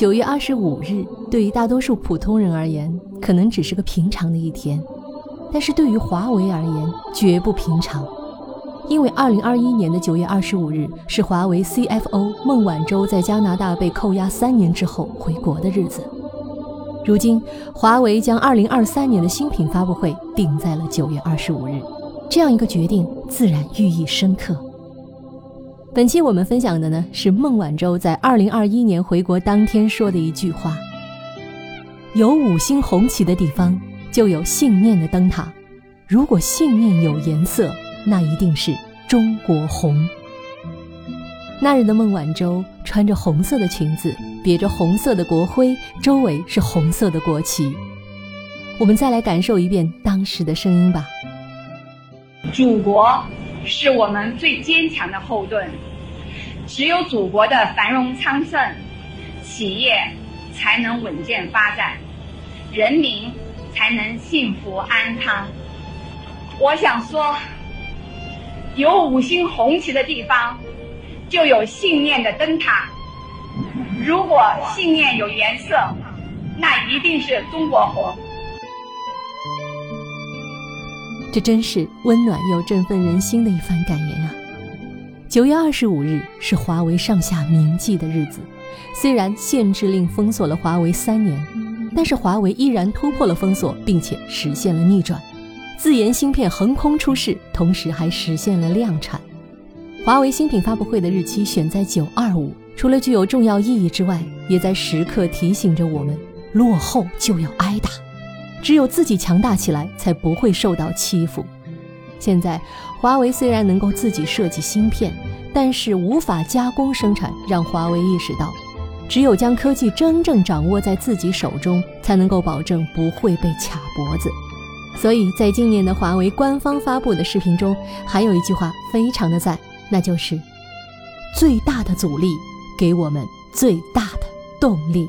九月二十五日对于大多数普通人而言，可能只是个平常的一天，但是对于华为而言，绝不平常。因为二零二一年的九月二十五日是华为 CFO 孟晚舟在加拿大被扣押三年之后回国的日子。如今，华为将二零二三年的新品发布会定在了九月二十五日，这样一个决定自然寓意深刻。本期我们分享的呢是孟晚舟在二零二一年回国当天说的一句话：“有五星红旗的地方，就有信念的灯塔。如果信念有颜色。”那一定是中国红。那日的孟晚舟穿着红色的裙子，别着红色的国徽，周围是红色的国旗。我们再来感受一遍当时的声音吧。祖国是我们最坚强的后盾，只有祖国的繁荣昌盛，企业才能稳健发展，人民才能幸福安康。我想说。有五星红旗的地方，就有信念的灯塔。如果信念有颜色，那一定是中国红。这真是温暖又振奋人心的一番感言啊！九月二十五日是华为上下铭记的日子。虽然限制令封锁了华为三年，但是华为依然突破了封锁，并且实现了逆转。自研芯片横空出世，同时还实现了量产。华为新品发布会的日期选在九二五，除了具有重要意义之外，也在时刻提醒着我们：落后就要挨打，只有自己强大起来，才不会受到欺负。现在，华为虽然能够自己设计芯片，但是无法加工生产，让华为意识到，只有将科技真正掌握在自己手中，才能够保证不会被卡脖子。所以在今年的华为官方发布的视频中，还有一句话非常的赞，那就是“最大的阻力给我们最大的动力”。